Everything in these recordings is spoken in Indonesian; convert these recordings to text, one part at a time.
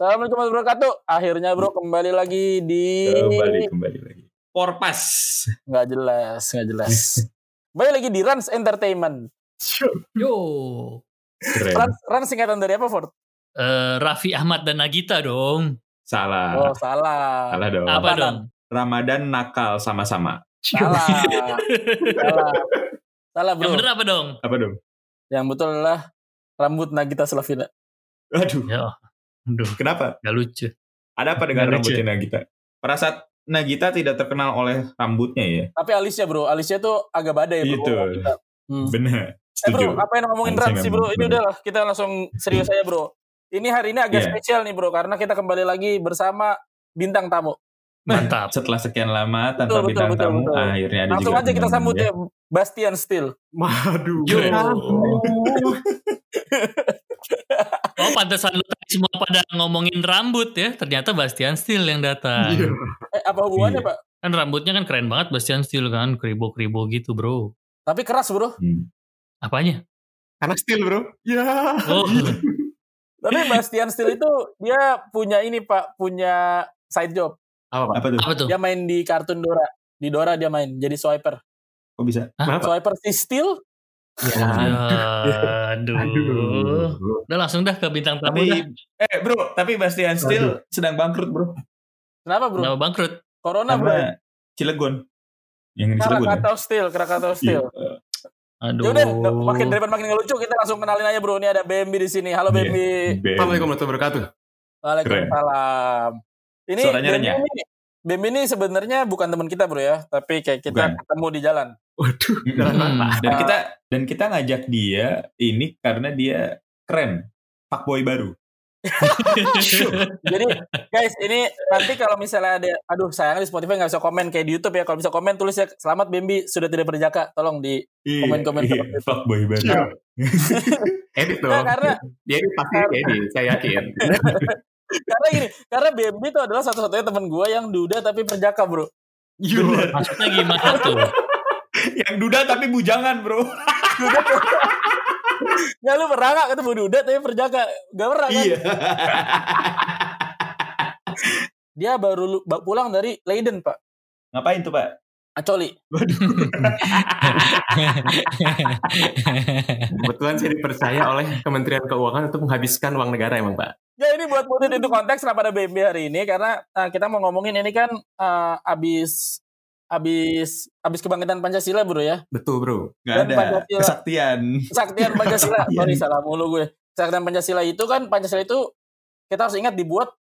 Assalamualaikum warahmatullahi wabarakatuh. Akhirnya bro kembali lagi di Kembali, kembali lagi. Porpas. nggak jelas, nggak jelas. Kembali lagi di Rans Entertainment. Yo, Keren. Rans, Rans singkatan dari apa, Ford? eh, Raffi Ahmad dan Nagita dong. Salah. Oh, salah. Salah dong. Apa dong? Ramadan nakal sama-sama. Salah. salah. Salah, Yang bro. bener apa dong? Apa dong? Yang betul adalah rambut Nagita Slavina. Aduh, Ya, aduh, kenapa? gak lucu. Ada apa dengan lucu. rambutnya Nagita? Pada saat Nagita tidak terkenal oleh rambutnya ya? Tapi Alicia, bro. Alicia tuh agak badai, bro. Itu. Nagita. Hmm. Benar. Eh bro, Setuju. apa yang ngomongin Rans sih bro? Ini udah lah, kita langsung serius aja bro. Ini hari ini agak Iya. spesial nih bro, karena kita kembali lagi bersama bintang tamu. Mantap. Setelah sekian lama tanpa Betul, betul, bintang betul, tamu, betul. akhirnya ada Langsung juga aja kita sambut tamu, ya, Bastian Steel. Waduh. Oh, pantesan lu tadi semua pada ngomongin rambut ya. Ternyata Bastian Steel yang datang. Iya. Eh apa hubungannya Iya. pak? Kan rambutnya kan keren banget Bastian Steel kan. Kribo-kribo gitu bro. Tapi keras bro. Hmm. Apanya? Karena steel bro. Ya. Oh, Tapi Bastian Steel itu dia punya ini pak, punya side job. Apa pak? Apa tuh? apa tuh? Dia main di kartun Dora. Di Dora dia main jadi swiper. Kok bisa? Kenapa? Swiper si Steel. Ya. Aduh. Udah langsung dah ke bintang tamu Tapi, dah. eh bro, tapi Bastian Steel sedang bangkrut bro. Kenapa bro? Kenapa bangkrut? Corona bro. Cilegon. Yang di Cilegon ya? Krakatau Steel, Krakatau Steel. Iya. Aduh. Yaudah, makin daripada makin nggak lucu, kita langsung kenalin aja bro. Ini ada Bambi di sini. Halo Iya. Bambi. Assalamualaikum warahmatullahi wabarakatuh. Waalaikumsalam. Ini Suaranya renyah. ini, Bambi ini sebenarnya bukan teman kita bro ya, tapi kayak kita Bukan. ketemu di jalan. Waduh. Jalan Hmm. Dan kita dan kita ngajak dia ini karena dia keren. Fuckboy baru. Jadi guys, ini nanti kalau misalnya ada, aduh sayangnya di Spotify nggak bisa komen kayak di YouTube ya. Kalau bisa komen tulis ya selamat Bambi sudah tidak berjaka. Tolong di Komen-komen Iya, seperti itu. fuckboy baru. Iya. Edit dong. Nah, karena Dia ini pasti edit, saya yakin. karena gini, karena Bambi itu adalah satu-satunya teman gue yang duda tapi perjaka bro. Bener. Maksudnya gimana tuh? Yang duda tapi bujangan, Bro. Nggak lu pernah nggak ketemu duda tapi perjaka? Gak pernah kan? Iya. Dia baru pulang dari Leiden pak. Ngapain tuh, Pak? Acoli. Kebetulan saya dipercaya oleh Kementerian Keuangan untuk menghabiskan uang negara emang pak. Ya ini buat putih itu konteks kenapa ada BMB hari ini karena uh, kita mau ngomongin ini kan uh, abis abis abis kebangkitan Pancasila bro ya Betul bro. Nggak Dan ada. Pancasila. Kesaktian. kesaktian Pancasila sorry salah mulu gue kesaktian Pancasila itu kan Pancasila itu kita harus ingat dibuat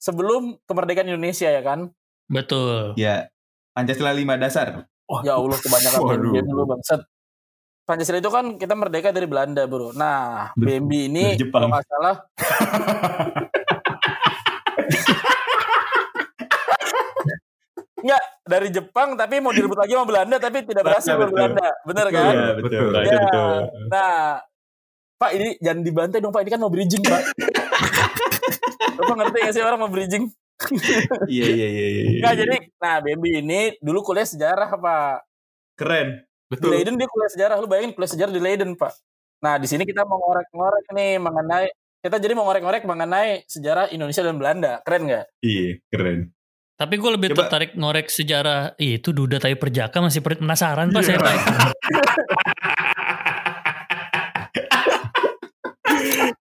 sebelum kemerdekaan Indonesia ya kan Betul. Ya. Pancasila lima dasar. ya Allah kebanyakan dulu bangsat Pancasila itu kan kita merdeka dari Belanda bro nah. BMB ini Jepang. kalau nggak salah Enggak, dari Jepang tapi mau direbut lagi sama Belanda tapi tidak berhasil sama Betul. Belanda. Bener kan? Iya, betul. Betul. Ya. betul. Nah, Pak ini jangan dibantai dong Pak, ini kan mau bridging Pak. Bapak ngerti gak sih orang mau bridging? Iya, iya, iya, iya. Nah jadi, nah BMB ini dulu kuliah sejarah Pak. keren. Di Betul. Leiden dia kuliah sejarah, lu bayangin kuliah sejarah di Leiden Pak. Nah di sini kita mau ngorek-ngorek nih mengenai, kita jadi mau ngorek-ngorek mengenai sejarah Indonesia dan Belanda. Keren nggak? Iya, keren. Tapi gue lebih Coba. tertarik ngorek sejarah Ih, itu Duda tapi Perjaka masih penasaran pak saya pak.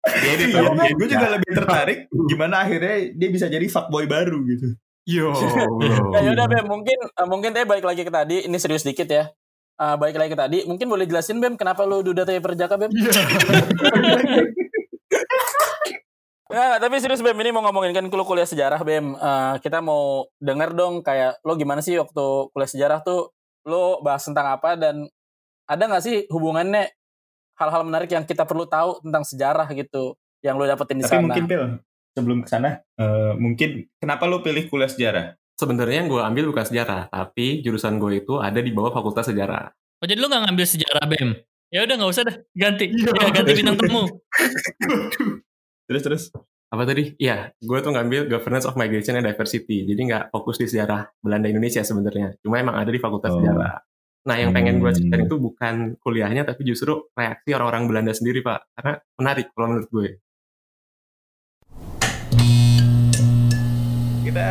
Dia edit Iya, dong. gue juga lebih tertarik gimana akhirnya dia bisa jadi fuckboy baru gitu. Yo. Ya yaudah Bem, mungkin eh, mungkin teh balik lagi ke tadi, ini serius dikit ya. Eh, balik lagi ke tadi, mungkin boleh jelasin Bem kenapa lu duda teh perjaka Bem? Nah, tapi serius Bem, ini mau ngomongin kan lu kuliah sejarah Bem. Eh, kita mau denger dong kayak lo gimana sih waktu kuliah sejarah tuh lo bahas tentang apa dan ada nggak sih hubungannya hal-hal menarik yang kita perlu tahu tentang sejarah gitu yang lo dapetin di Tapi sana. mungkin Pil, sebelum ke sana, eh, mungkin kenapa lu pilih kuliah sejarah? Sebenarnya yang gue ambil bukan sejarah, tapi jurusan gue itu ada di bawah Fakultas Sejarah. Oh jadi lu gak ngambil sejarah BEM? Ya udah nggak usah dah ganti. Ya, ganti bintang tamu. Terus terus. Apa tadi? Iya, gue tuh ngambil Governance of Migration and Diversity. Jadi nggak fokus di sejarah Belanda Indonesia sebenarnya. Cuma emang ada di Fakultas Oh. Sejarah. Nah, yang pengen gue Hmm. ceritain itu bukan kuliahnya, tapi justru reaksi orang-orang Belanda sendiri, Pak. Karena menarik kalau menurut gue. kita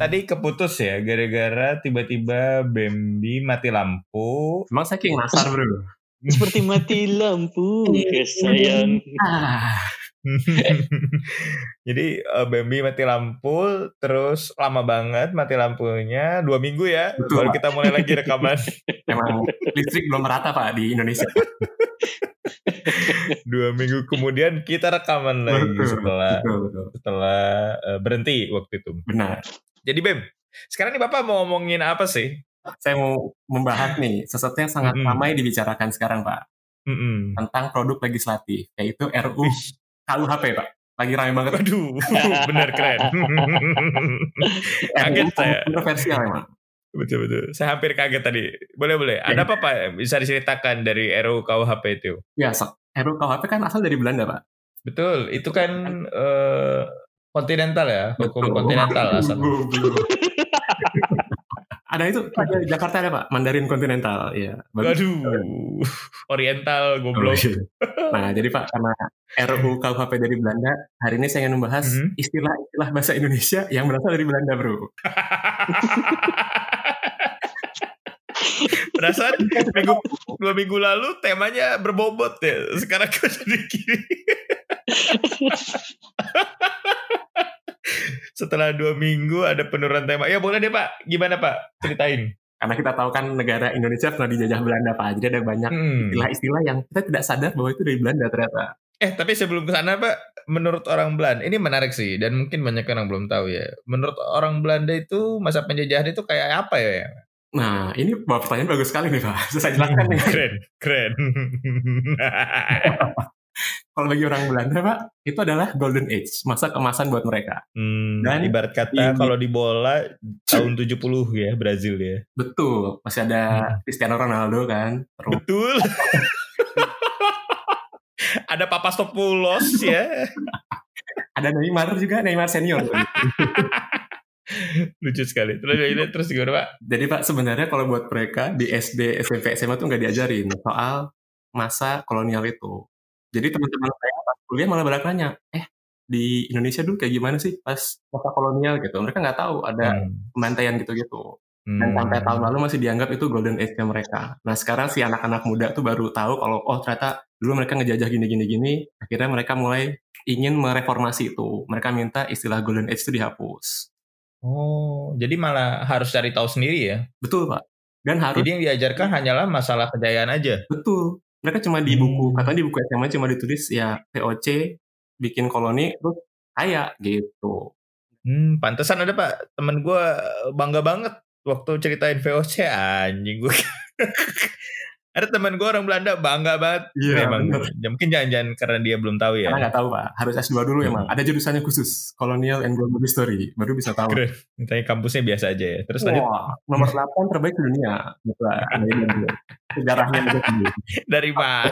tadi keputus ya gara-gara tiba-tiba Bambi mati lampu. Emang saya king nasar bro. Seperti mati lampu, ya sayang. Ah, Jadi eh, Bambi mati lampu, terus lama banget mati lampunya dua minggu ya, Betul, baru Pak. kita mulai lagi rekaman emang listrik belum merata pak di Indonesia. dua minggu kemudian kita rekaman lagi Betul, setelah Betul, betul. setelah eh, berhenti waktu itu. Benar. Jadi Bem, sekarang nih bapak mau ngomongin apa sih? Saya mau membahas nih sesuatu yang sangat Mm-mm. ramai dibicarakan sekarang pak Mm-mm. tentang produk legislatif yaitu RU KUHP pak. Lagi ramai banget. Waduh, bener keren. Kaget saya. Kontroversial emang. betul betul. Saya hampir kaget tadi. Boleh boleh. Ada apa pak bisa diceritakan dari RUU KUHP itu? Ya, so, RU KUHP kan asal dari Belanda pak. Betul. Itu kan eh, kontinental ya, hukum kontinental asal. Ada itu ada di Jakarta ada pak Mandarin kontinental ya bagus. Waduh, Oriental goblok. nah jadi pak karena RUU KUHP dari Belanda hari ini saya ingin membahas Mhm. istilah-istilah bahasa Indonesia yang berasal dari Belanda bro Perasaan minggu dua minggu lalu temanya berbobot ya. Sekarang kok jadi gini. Setelah dua minggu ada penurunan tema. Ya boleh deh pak. Gimana pak? Ceritain. karena kita tahu kan negara Indonesia pernah dijajah Belanda pak jadi ada banyak Hmm. istilah-istilah yang kita tidak sadar bahwa itu dari Belanda ternyata Eh tapi sebelum ke sana pak, menurut orang Belanda ini menarik sih dan mungkin banyak orang belum tahu ya. Menurut orang Belanda itu masa penjajahan itu kayak apa ya? nah ini pertanyaan bagus sekali nih pak saya jelaskan nih keren, keren. kalau bagi orang Belanda pak itu adalah golden age masa kemasan buat mereka Hmm, Dan ibarat kata ini- kalau di bola tahun 70 ya Brazil ya. betul masih ada Cristiano Ronaldo kan terus Betul. Ada Papastopoulos ya. ada Neymar juga Neymar senior Lucu sekali. Terus terus gimana Pak? Jadi Pak sebenarnya kalau buat mereka di SD, SMP, SMA tuh nggak diajarin soal masa kolonial itu. Jadi teman-teman saya pas kuliah malah balik nanya, eh di Indonesia dulu kayak gimana sih pas masa kolonial gitu. Mereka nggak tahu ada Hmm. pembantaian gitu-gitu. Dan sampai tahun lalu masih dianggap itu golden age mereka. Nah sekarang si anak-anak muda tuh baru tahu kalau oh ternyata dulu mereka ngejajah gini-gini-gini. Akhirnya mereka mulai ingin mereformasi itu. Mereka minta istilah golden age itu dihapus. Oh, jadi malah harus cari tahu sendiri ya. Betul Pak. Dan harus Jadi yang diajarkan hanyalah masalah kejayaan aja. Betul. Mereka cuma di buku, Hmm. katanya di buku SMA cuma ditulis ya VOC, bikin koloni, terus kaya gitu. Hmm, pantesan ada Pak. Temen gue bangga banget waktu ceritain VOC anjing gue. ada temen gue orang Belanda bangga banget. Iya, Memang. Ya, mungkin jangan-jangan karena dia belum tahu ya. Karena nggak tahu Pak, harus S2 dulu Hmm. emang. Ada jurusannya khusus, Colonial and Global History, baru bisa tahu. Keren. Tanya kampusnya biasa aja ya. Terus lanjut Wah, nomor 8 terbaik di dunia. Sejarahnya dari mana?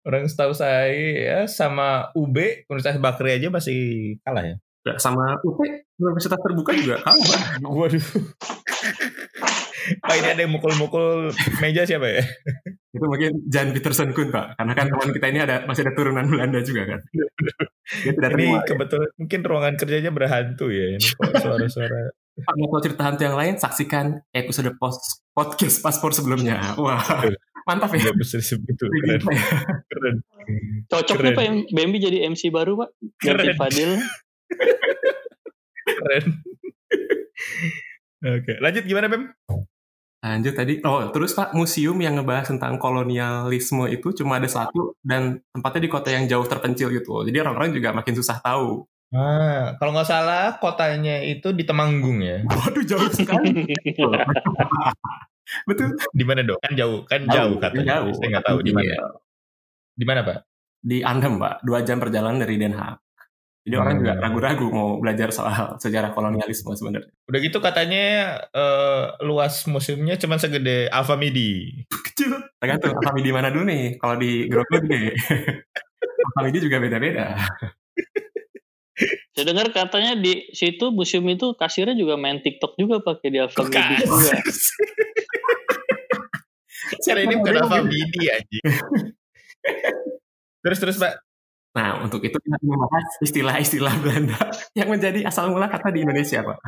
Orang setahu saya ya sama UB Universitas Bakri aja masih kalah ya. Nggak, Sama UP, Universitas Terbuka juga Pak. Waduh. Pak ini ada yang mukul-mukul meja siapa ya? Itu mungkin Jan Peterson Kun Pak. Karena kan teman kita ini ada masih ada turunan Belanda juga kan. Dia tidak Ini terima. kebetulan mungkin ruangan kerjanya berhantu ya. Ini suara-suara. Pak mau cerita hantu yang lain, saksikan episode post podcast paspor sebelumnya. Wah, mantap ya. Disebut itu. Keren. Keren. Cocok Keren. nih Pak Bambi jadi MC baru Pak. Ganti Keren. Fadil. Keren. Oke, lanjut gimana Bem? Lanjut tadi. Oh, terus Pak, museum yang ngebahas tentang kolonialisme itu cuma ada satu dan tempatnya di kota yang jauh terpencil gitu. Jadi orang-orang juga makin susah tahu. Ah, kalau nggak salah kotanya itu di Temanggung ya. Waduh, jauh sekali. Betul. Di mana dong? Kan jauh, kan jauh, katanya. Jauh. Saya nggak tahu di mana. Iya. Di mana Pak? Di Arnhem, Pak. Dua jam perjalanan dari Den Haag. Jadi orang Hmm. juga ragu-ragu mau belajar soal sejarah kolonialisme sebenarnya. Udah gitu katanya eh, luas museumnya cuma segede Alfa Midi. Kecil. Tergantung Alfamidi di mana dulu nih. Kalau di Grogol gede. Alfamidi juga beda-beda. Saya dengar katanya di situ museum itu kasirnya juga main TikTok juga pakai di Alfa Kok Midi juga. Cara ini bukan Alfa Midi aja. terus terus Pak. Nah, untuk itu kita membahas istilah-istilah Belanda yang menjadi asal mula kata di Indonesia, Pak.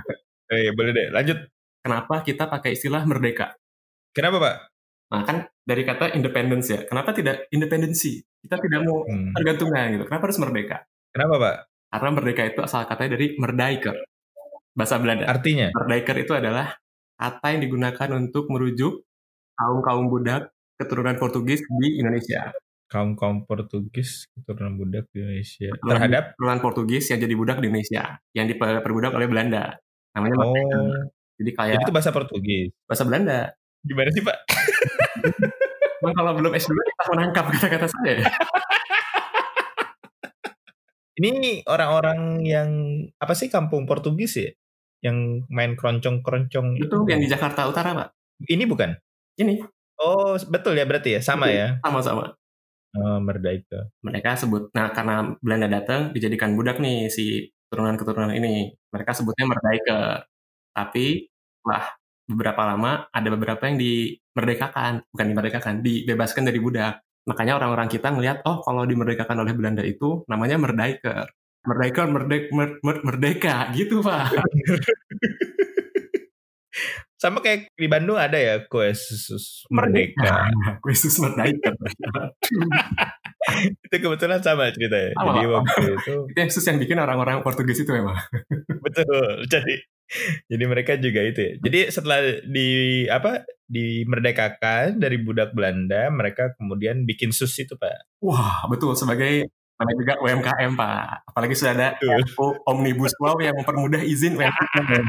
Eh, boleh deh, lanjut. Kenapa kita pakai istilah merdeka? Kenapa Pak? Nah, kan dari kata independence ya. Kenapa tidak independensi? Kita tidak mau Hmm. tergantungan gitu. Kenapa harus merdeka? Kenapa Pak? Karena merdeka itu asal katanya dari merdeiker. Bahasa Belanda. Artinya? Merdeiker itu adalah kata yang digunakan untuk merujuk kaum-kaum budak keturunan Portugis di Indonesia. Kaum kaum Portugis keturunan budak di Indonesia terhadap Keturunan Portugis yang jadi budak di Indonesia. Yang diperbudak oleh Belanda. Namanya oh Jadi kayak jadi itu bahasa Portugis. bahasa Belanda. Gimana sih Pak? Emang kalau belum S2 kita menangkap kata-kata saya. Ini orang-orang yang apa sih kampung Portugis ya? Yang main keroncong-keroncong Itu yang di Jakarta Utara, Pak. Ini bukan? Ini Oh, betul ya berarti ya, sama Betul. ya. sama-sama. Oh, Merdeka. Mereka sebut, nah karena Belanda datang dijadikan budak nih si keturunan-keturunan ini. Mereka sebutnya merdeka. Tapi lah beberapa lama ada beberapa yang dimerdekakan, bukan dimerdekakan, dibebaskan dari budak. Makanya orang-orang kita ngelihat, oh kalau dimerdekakan oleh Belanda itu namanya merdeka. Merdeka, merdek, mer- mer- merdeka, gitu Pak. Sama kayak di Bandung ada ya kue susus Merdeka. Khusus merdeka. itu kebetulan sama ceritanya. Sama, Jadi waktu itu itu yang khusus yang bikin orang-orang Portugis itu memang. betul. Jadi jadi mereka juga itu ya. Jadi setelah di apa dimerdekakan dari budak Belanda, mereka kemudian bikin sus itu, Pak. Wah, betul sebagai namanya juga UMKM, Pak. Apalagi sudah ada. RU Omnibus Law yang mempermudah izin UMKM.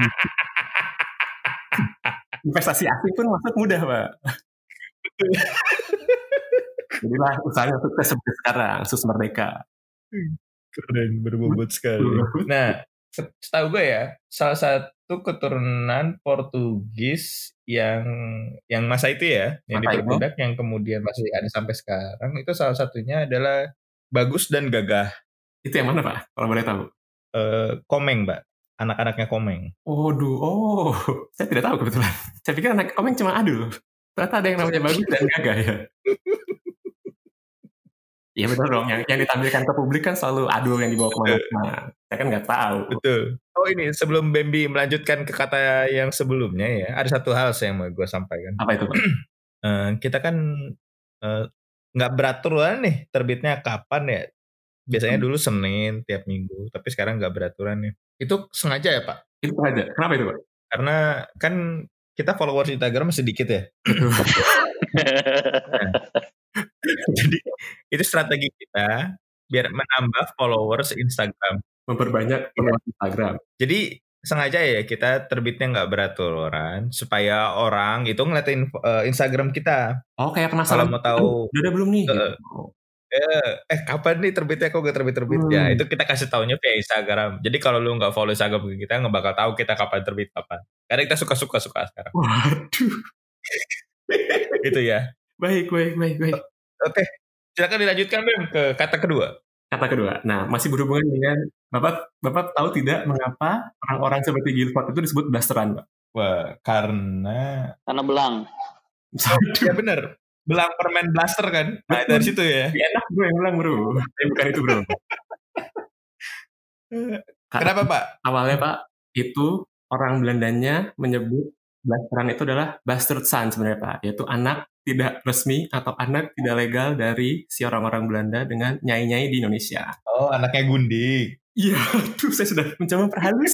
Investasi asing pun masuk mudah, Pak. Jadilah usahanya sukses seperti sekarang, sus merdeka. Keren, berbobot sekali. Nah, se- setahu gue ya, salah satu keturunan Portugis yang yang masa itu ya, yang Masa itu? diperbudak yang kemudian masih ada sampai sekarang, itu salah satunya adalah Bagus dan Gagah Itu yang mana, Pak? Kalau boleh tahu. eh, Komeng, Mbak. Anak-anaknya Komeng. Waduh, oh, saya tidak tahu kebetulan. Saya pikir anak komeng cuma adul. Ternyata ada yang namanya bagus dan gagah ya. Iya benar dong, yang, yang ditampilkan ke publik kan selalu adul yang dibawa ke mana-mana. Saya kan nggak tahu. Betul. Oh ini sebelum Bambi melanjutkan ke kata yang sebelumnya ya, ada satu hal saya mau gue sampaikan. Apa itu Pak? Eh, kita kan eh, nggak beraturan nih terbitnya kapan ya. Biasanya Hmm. dulu Senin tiap minggu, tapi sekarang nggak beraturan nih. Itu sengaja ya Pak? Itu sengaja. Kenapa itu Pak? Karena kan kita followers Instagram sedikit ya. Jadi itu strategi kita biar menambah followers Instagram. Memperbanyak penonton Instagram. Jadi sengaja ya kita terbitnya nggak beraturan supaya orang itu ngeliatin eh, Instagram kita. Oh kayak Kalau penasaran. mau tahu Udah ada belum nih? Eh, eh, eh kapan nih terbitnya kok gak terbit terbit ya Hmm. itu kita kasih taunya via Instagram. Jadi kalau lu nggak follow Instagram kita nggak bakal tahu kita kapan terbit kapan. Karena kita suka suka suka sekarang. Waduh. itu ya. Baik, baik, baik, baik. Oke, silakan dilanjutkan Bem ke kata kedua. Kata kedua. Nah, masih berhubungan dengan Bapak Bapak tahu tidak mengapa orang-orang seperti Guilford itu disebut blasteran, Pak? Wah, karena Karena belang. ya bener belang permen blaster kan. Nah, dari situ ya. Lebih enak gue yang bilang, bro. Tapi bukan itu, bro. Kenapa Pak? Awalnya, Pak, itu orang Belandanya menyebut blasteran itu adalah bastard son sebenarnya, Pak. Yaitu anak tidak resmi atau anak tidak legal dari si orang-orang Belanda dengan nyai-nyai di Indonesia. Oh, anaknya Gundik. Iya, aduh, saya sudah mencoba memperhalus.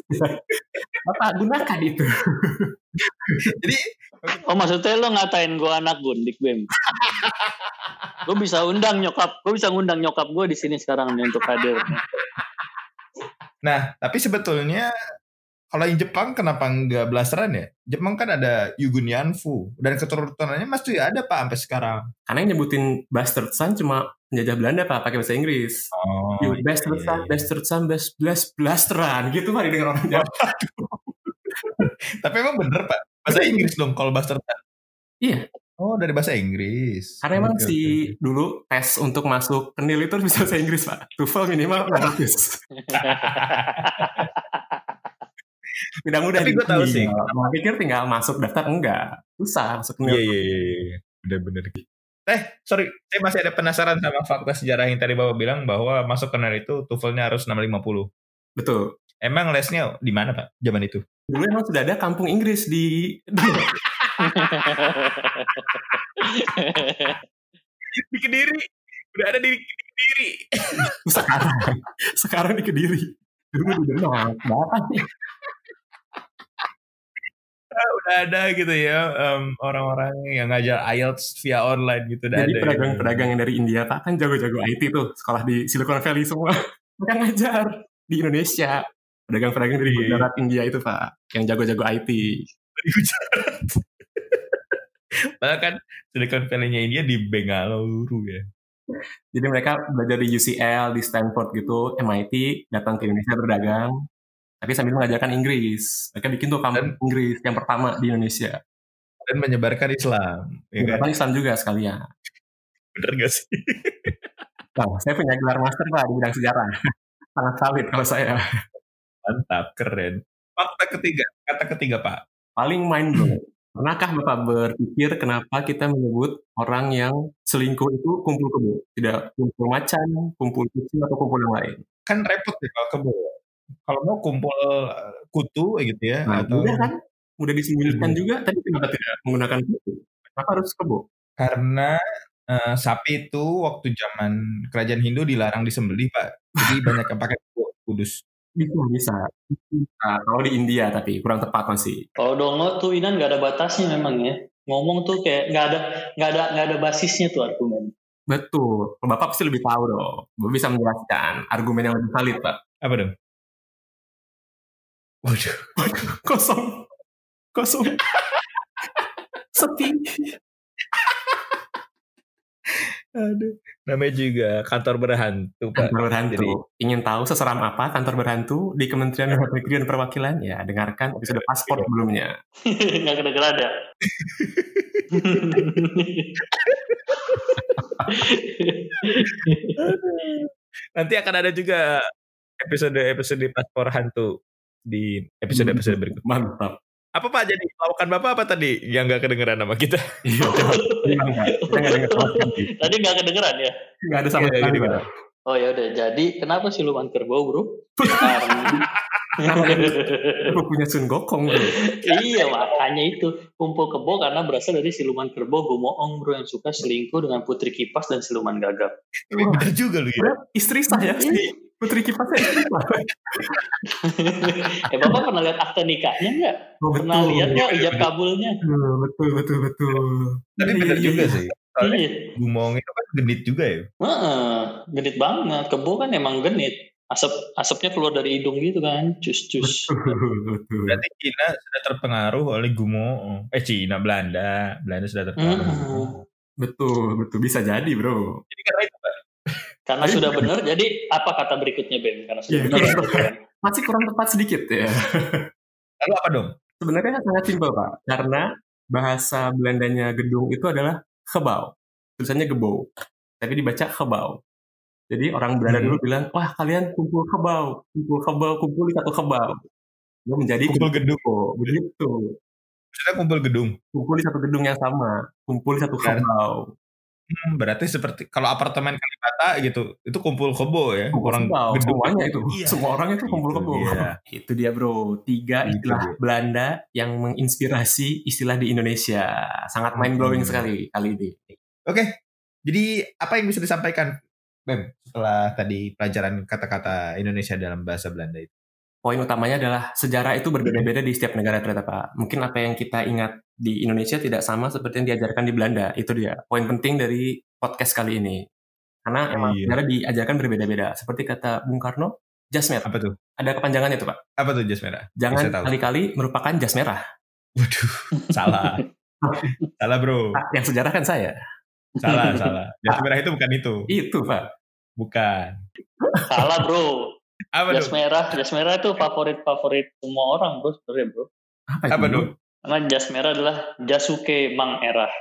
Bapak gunakan itu. Jadi Oh maksudnya lo ngatain gue anak gundik Bem? gue bisa undang nyokap, gue bisa ngundang nyokap gue di sini sekarang nih untuk hadir. Nah, tapi sebetulnya kalau yang Jepang kenapa nggak blasteran ya? Jepang kan ada Yugun Yanfu dan keturunannya masih ada Pak sampai sekarang. Karena yang nyebutin bastard son cuma penjajah Belanda, Pak, pakai bahasa Inggris. Oh, You bastard son, bastard son, best blast blasteran gitu Pak didengar orang Jawa. Tapi emang bener Pak. Bahasa Inggris dong kalau bastard. Iya. Oh, dari bahasa Inggris. Karena emang Oke, si oke. dulu tes untuk masuk ke NIL itu harus bisa bahasa Inggris, Pak. TOEFL minimal 400. Mudah-mudahan. Tapi gua tahu sih. Mau pikir tinggal masuk daftar enggak. Susah masuk Iya, NIL. iya, iya, iya. Bener-bener. Eh, sorry, saya masih ada penasaran sama fakta sejarah yang tadi Bapak bilang bahwa masuk ke NER itu TOEFL-nya harus 650. Betul. Emang lesnya di mana, Pak? Zaman itu? Dulu emang sudah ada kampung Inggris di Di Kediri. Udah ada di Kediri. sekarang. sekarang di Kediri. Dulu di Demak. Berapa nih? Ah, udah ada gitu ya em, orang-orang yang ngajar IELTS via online gitu udah Jadi ada. pedagang-pedagang yang dari India Pak kan jago-jago IT tuh. Sekolah di Silicon Valley semua. Mereka ngajar di Indonesia. Pedagang-pedagang dari Iya. Gujarat India itu Pak. Yang jago-jago IT. Di Gujarat. Padahal kan Silicon Valley-nya India di Bengaluru ya. Jadi mereka belajar di UCL, di Stanford gitu, MIT, datang ke Indonesia berdagang. Tapi sambil mengajarkan Inggris. Mereka bikin tuh kampung Inggris yang pertama di Indonesia. Dan menyebarkan Islam. Ya kan? Beberapa Islam juga sekalian. Bener gak sih? Nah, saya punya gelar master Pak di bidang sejarah. Sangat valid kalau saya. Mantap, keren. Fakta ketiga, kata ketiga Pak. Paling mind blowing. Pernahkah Bapak berpikir kenapa kita menyebut orang yang selingkuh itu kumpul kebo? Tidak kumpul macan, kumpul kucing, atau kumpul yang lain. Kan repot ya kalau kebo. Kalau mau kumpul eh, kutu gitu ya. Nah, atau mudah kan? Mudah disembunyikan Hmm. juga, tapi kenapa tidak menggunakan kutu? Kenapa harus kebo? Karena eh, sapi itu waktu zaman kerajaan Hindu dilarang disembelih Pak. Jadi banyak yang pakai kebo, kudus. Bisa, bisa. Nah, kalau di India tapi kurang tepat masih. Kalau dongo tuh Inan nggak ada batasnya memang ya. Ngomong tuh kayak nggak ada nggak ada nggak ada basisnya tuh argumen. Betul. Bapak pasti lebih tahu dong. Bapak bisa menjelaskan argumen yang lebih valid, Pak. Apa dong? Waduh. Kosong. Kosong. Sepi. Aduh. Namanya juga kantor berhantu Pak. Kantor berhantu. Jadi- Ingin tahu seseram apa kantor berhantu di Kementerian Luar Negeri dan Perwakilan? Ya, dengarkan episode paspor sebelumnya. Nggak kedengeran ya. Nanti akan ada juga episode-episode paspor hantu di episode-episode berikut. Mantap. Apa Pak jadi lawakan Bapak apa tadi yang nggak kedengeran sama kita? Iya, sama sekali. Tadi nggak kedengeran ya. Nggak ada sama Iya, sekali, gitu. Pak. Oh ya udah. Jadi kenapa siluman kerbau bro? Karena- punya Sun Gokong, bro. iya makanya itu kumpul kebo karena berasal dari siluman kerbau gumoong bro yang suka selingkuh dengan putri kipas dan siluman gagap. Bener juga lu ya. Istri saya si Putri Kipasnya eh bapak pernah lihat akte nikahnya nggak? Oh, Pernah lihat nggak ijab kabulnya? Betul, betul, betul, betul. Tapi bener iya, juga iya. sih. Soalnya Iya. gumong itu kan genit juga ya. Heeh, genit banget. Kebo kan emang genit. Asap asapnya keluar dari hidung gitu kan. Cus cus. Berarti Cina sudah terpengaruh oleh gumo. Eh Cina, Belanda. Belanda sudah terpengaruh. Hmm. Betul, betul. Bisa jadi, bro. Jadi karena itu. Karena sudah benar. Jadi apa kata berikutnya Ben? Karena sudah Iya, benar. Masih kurang tepat sedikit ya. Lalu apa dong? Sebenarnya sangat simpel, Pak. Karena bahasa Belandanya gedung itu adalah gebau. Tulisannya gebau. Tapi dibaca gebau. Jadi orang Belanda Hmm. dulu bilang, wah kalian kumpul kebau, kumpul kebau, kumpul di satu kebau. Dia menjadi Kumpul gedung. gedung. Begitu. Maksudnya kumpul gedung. Kumpul di satu gedung yang sama. Kumpul di satu kebau. Hmm, berarti seperti kalau apartemen Kalibata gitu, itu kumpul kebo ya. Kumpul orang. Semuanya itu. Iya. Semua orang itu kumpul Itu kebau. dia. Itu dia bro. Tiga Itu istilah. Belanda yang menginspirasi istilah di Indonesia. Sangat mind blowing Hmm. sekali kali ini. Oke. Jadi apa yang bisa disampaikan Bem setelah tadi pelajaran kata-kata Indonesia dalam bahasa Belanda itu? poin utamanya adalah sejarah itu berbeda-beda di setiap negara ternyata Pak. Mungkin apa yang kita ingat di Indonesia tidak sama seperti yang diajarkan di Belanda. Itu dia poin penting dari podcast kali ini. Karena emang Iya. sejarah diajarkan berbeda-beda. Seperti kata Bung Karno, jas merah. Apa tuh? Ada kepanjangannya tuh Pak. Apa tuh jas merah? Jangan kali-kali merupakan jas merah. Waduh, salah. salah bro. Ah, yang sejarah kan saya. Salah, salah. Jas merah itu bukan itu. Itu Pak. Bukan. Salah bro. Apa Jas tuh? merah, jas merah itu favorit favorit semua orang bro sebenarnya bro. Apa itu? Apa tuh? Karena jas merah adalah Jasuke Mang Erah.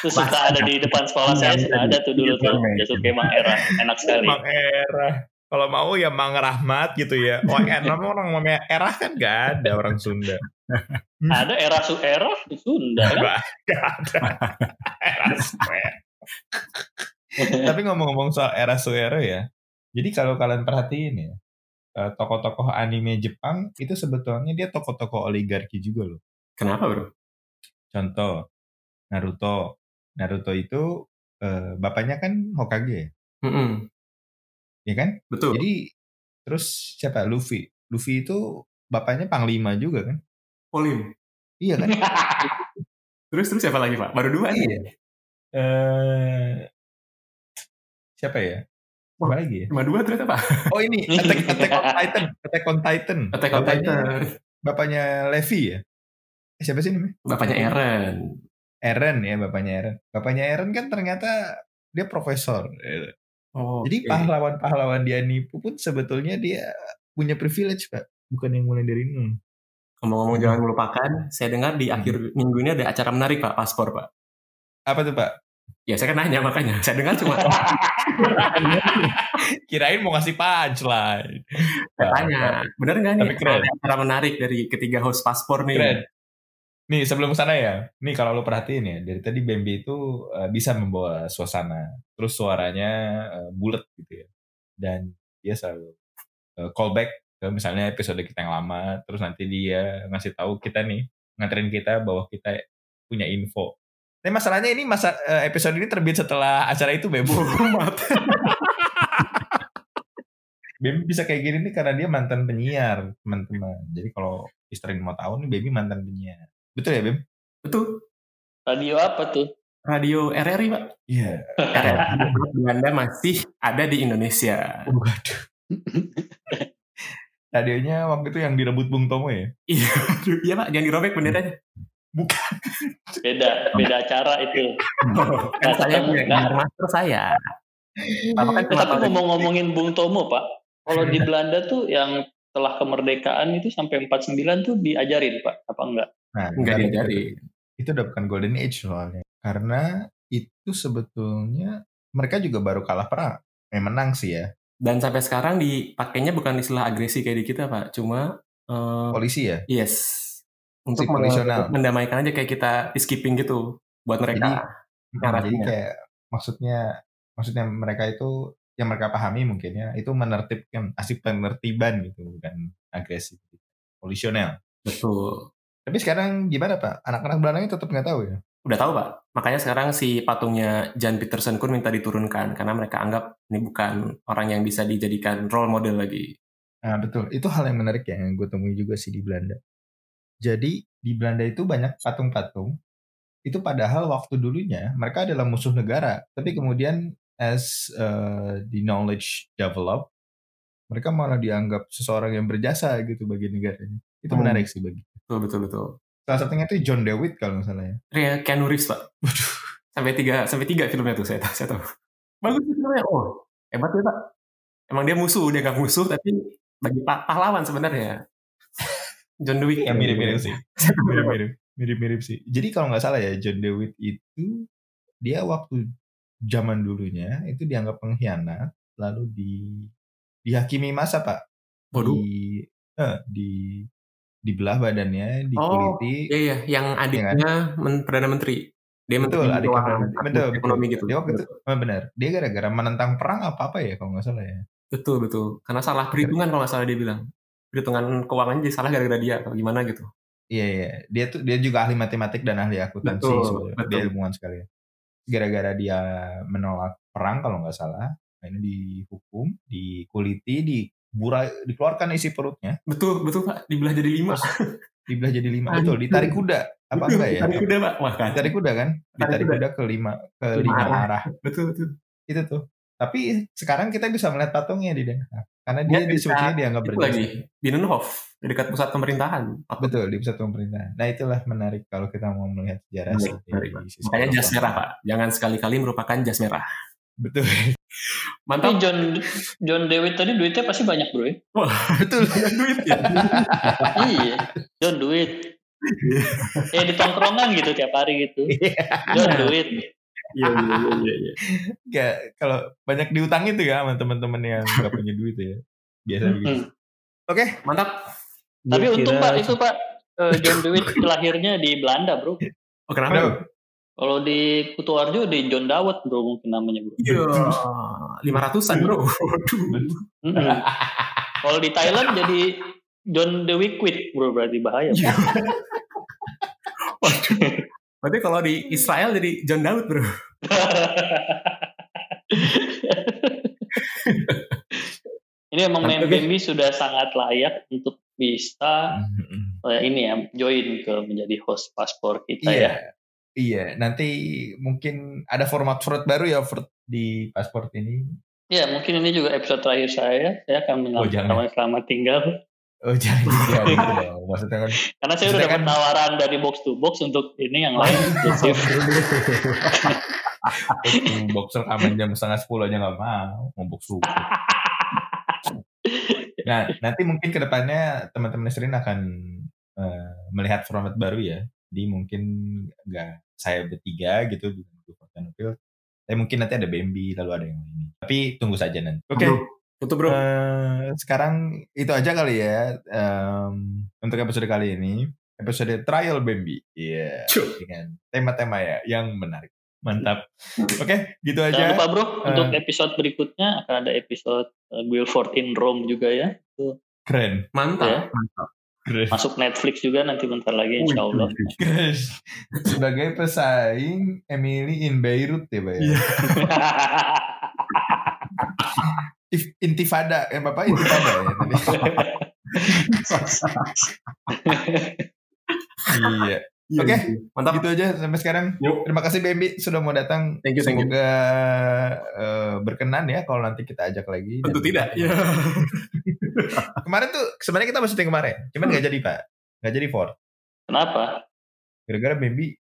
itu suka ada di depan sekolah saya sudah ada tuh dulu tuh Jasuke Mang Erah. Enak sekali. Mang Erah. Kalau mau ya Mang Rahmat gitu ya. Oh, enak orang namanya Erah kan gak ada orang Sunda. Ada era su era di Sunda kan? Nggak ada. Era Suero. Tapi ngomong-ngomong soal era Suero ya. Jadi kalau kalian perhatiin ya, tokoh-tokoh anime Jepang itu sebetulnya dia tokoh-tokoh oligarki juga loh. Kenapa bro? Contoh Naruto. Naruto itu eh, bapaknya kan Hokage ya, Mm-mm. ya kan? Betul. Jadi terus siapa? Luffy. Luffy itu bapaknya panglima juga kan? Polim. Iya kan? Terus terus siapa lagi pak? Baru dua nih. Iya. Eh siapa ya? Siapa lagi ya? Cuma dua ternyata pak. Oh ini Attack, Attack on Titan, Attack on Titan. Attack on Bapaknya- Titan. Bapaknya Levi ya? Eh, siapa sih namanya? Bapaknya Eren. Eren ya, bapaknya Eren. Bapaknya Eren kan ternyata dia profesor. Oh, Jadi oke. pahlawan-pahlawan dia nipu pun sebetulnya dia punya privilege, Pak. Bukan yang mulai dari nol. Ngomong-ngomong jangan melupakan, saya dengar di akhir minggu ini ada acara menarik pak, paspor pak. Apa tuh, Pak? Ya saya kan nanya makanya. Saya dengar cuma Kirain mau ngasih punchline. saya tanya. Bener nggak nih keren. ada acara menarik dari ketiga host paspor nih? Keren. Nih sebelum ke sana ya, nih kalau lo perhatiin ya, dari tadi Bambi itu eh, bisa membawa suasana, terus suaranya eh, bulat gitu ya, dan dia selalu eh, callback ke misalnya episode kita yang lama, terus nanti dia ngasih tahu kita nih, nganterin kita bahwa kita punya info. Tapi masalahnya ini masa eh, episode ini terbit setelah acara itu Bebo. Baby bisa kayak gini nih karena dia mantan penyiar, teman-teman. Jadi kalau istri mau tahu nih, Baby mantan penyiar. Betul ya, Bim? Betul. Radio apa tuh? Radio RRI pak. Iya. RRI Belanda masih ada di Indonesia. Waduh. Radionya waktu itu yang direbut Bung Tomo ya? Iya, iya pak, jangan dirobek benderanya. Beda, beda acara itu. kan saya punya Nah. master saya. Bapak kan tapi ngomong-ngomongin Bung Tomo, Pak. Kalau di Belanda tuh yang setelah kemerdekaan itu sampai 49 tuh diajarin, Pak. Apa enggak? Nah, nggak menarik. diajari. Itu udah bukan Golden Age soalnya. Karena itu sebetulnya mereka juga baru kalah perang. Eh, menang sih ya. Dan sampai sekarang dipakainya bukan istilah agresi kayak di kita pak, cuma eh, Polisi ya? yes untuk men- mendamaikan aja kayak kita peacekeeping gitu buat mereka. Nah, jadi kayak maksudnya maksudnya mereka itu yang mereka pahami mungkin ya itu menertibkan asik penertiban gitu bukan agresif polisional Betul. tapi sekarang gimana pak anak-anak Belandanya tetap nggak tahu ya Udah tahu pak. Makanya sekarang si patungnya Jan Peterson pun minta diturunkan karena mereka anggap ini bukan orang yang bisa dijadikan role model lagi. nah betul itu hal yang menarik ya yang gue temui juga sih di Belanda jadi di Belanda itu banyak patung-patung itu padahal waktu dulunya mereka adalah musuh negara tapi kemudian as uh, the knowledge develop mereka malah dianggap seseorang yang berjasa gitu bagi negaranya itu Hmm. menarik sih bagi Betul betul betul. salah satunya itu John Dewitt kalau nggak salah ya Ria Keanu Reeves pak. sampai tiga sampai tiga filmnya tuh saya tahu. Saya tahu. Bagus sih filmnya. Oh hebat ya pak. Emang dia musuh dia nggak musuh tapi bagi pa- pahlawan sebenarnya. John Dewitt. ya mirip-mirip sih mirip-mirip mirip-mirip sih jadi kalau nggak salah ya John Dewitt itu dia waktu zaman dulunya itu dianggap pengkhianat lalu di dihakimi masa pak Waduh. di eh, di dibelah badannya Oh, dikuliti Iya iya yang adiknya men- perdana menteri. Dia betul menteri adik betul, betul ekonomi betul. gitu. dia waktu itu oh, benar dia gara-gara menentang perang apa apa ya kalau nggak salah ya Betul betul. Karena salah perhitungan kalau nggak salah dia bilang. Perhitungan keuangannya jadi salah gara-gara dia atau gimana gitu. Iya iya, dia tuh dia juga ahli matematik dan ahli akuntansi Betul, sebenarnya. betul. Dia ilmuwan sekali. Gara-gara dia menolak perang kalau nggak salah, nah ini dihukum, dikuliti, diburai, dikeluarkan isi perutnya, Betul betul pak. Dibelah jadi lima. dibelah jadi lima. Betul, ditarik kuda. Apa enggak ya? Tarik kuda pak. Wah kan. Ditarik kuda kan? Ditarik kuda. ke lima ke Lima arah. Betul betul. Itu tuh. Tapi sekarang kita bisa melihat patungnya di Den Haag. Karena dia di sebetulnya dianggap berjasa. lagi di Nenhof di dekat pusat pemerintahan. Betul, di pusat pemerintahan. Nah itulah menarik kalau kita mau melihat sejarah Menarik, menarik, Makanya jas merah pak. Jangan sekali-kali merupakan jas merah. Betul. Tapi Mantap. John John Dewitt tadi duitnya pasti banyak, Bro. ya? Betul. duit ya. iya, John duit. eh di tongkrongan gitu tiap hari gitu. Iya. John duit. Iya iya iya iya. Kayak kalau banyak diutang itu ya sama teman-teman yang nggak punya duit ya. Biasa begitu. Hmm. Oke, Mantap. Tapi Gua untung kira- Pak itu Pak eh, John Dewitt lahirnya di Belanda bro. Oh kenapa? Kalau di Kutuarjo di John Dawet bro mungkin namanya bro. Iya, lima ratusan bro. Waduh. Mm-mm. Kalau di Thailand jadi John Dewi Quit bro berarti bahaya. Iya. Berarti kalau di Israel jadi John Daud bro. Ini emang Oke. Membi sudah sangat layak untuk bisa eh, ini ya join ke menjadi host paspor kita Iya. ya. Iya, nanti mungkin ada format-format baru ya di paspor ini. Ya mungkin ini juga episode terakhir saya. Saya akan Oh, jangan. mengamalkan selamat tinggal. Oh jangan jangan gitu dong. Maksudnya kan Karena saya udah dapat kan- tawaran dari box to box untuk ini yang lain eksklusif. oh, boxer rekaman jam setengah sepuluh aja nggak mau ngobok suku. Nah, nanti mungkin ke depannya teman-teman Nesrin akan eh, melihat format baru ya. Di mungkin nggak saya bertiga gitu Field. Tapi mungkin nanti ada Bambi lalu ada yang lain. Tapi tunggu saja nanti. Oke. Bro, Tutup bro. Eh, sekarang itu aja kali ya em, untuk episode kali ini episode trial Bambi iya Cuk. dengan tema-tema ya yang menarik mantap oke gitu Jangan aja lupa bro, Eh. untuk episode berikutnya akan ada episode uh, Guilford in Rome juga ya. keren Mantap. Ya. Mantap. keren Masuk Netflix juga nanti bentar lagi insya Allah. keren sebagai pesaing Emily in Beirut ya Pak ya Iya. If- intifada eh bapak intifada ya tadi iya Iya, Oke. iya. Mantap. gitu aja sampai sekarang Yuk. terima kasih Bambi sudah mau datang Thank you, thank you. Semoga eh, berkenan ya kalau nanti kita ajak lagi. Tentu Dan- tidak. Iya. Kemarin tuh sebenarnya kita masih syuting kemarin, cuman nggak jadi pak, nggak jadi Ford. Kenapa? Gara-gara Bambi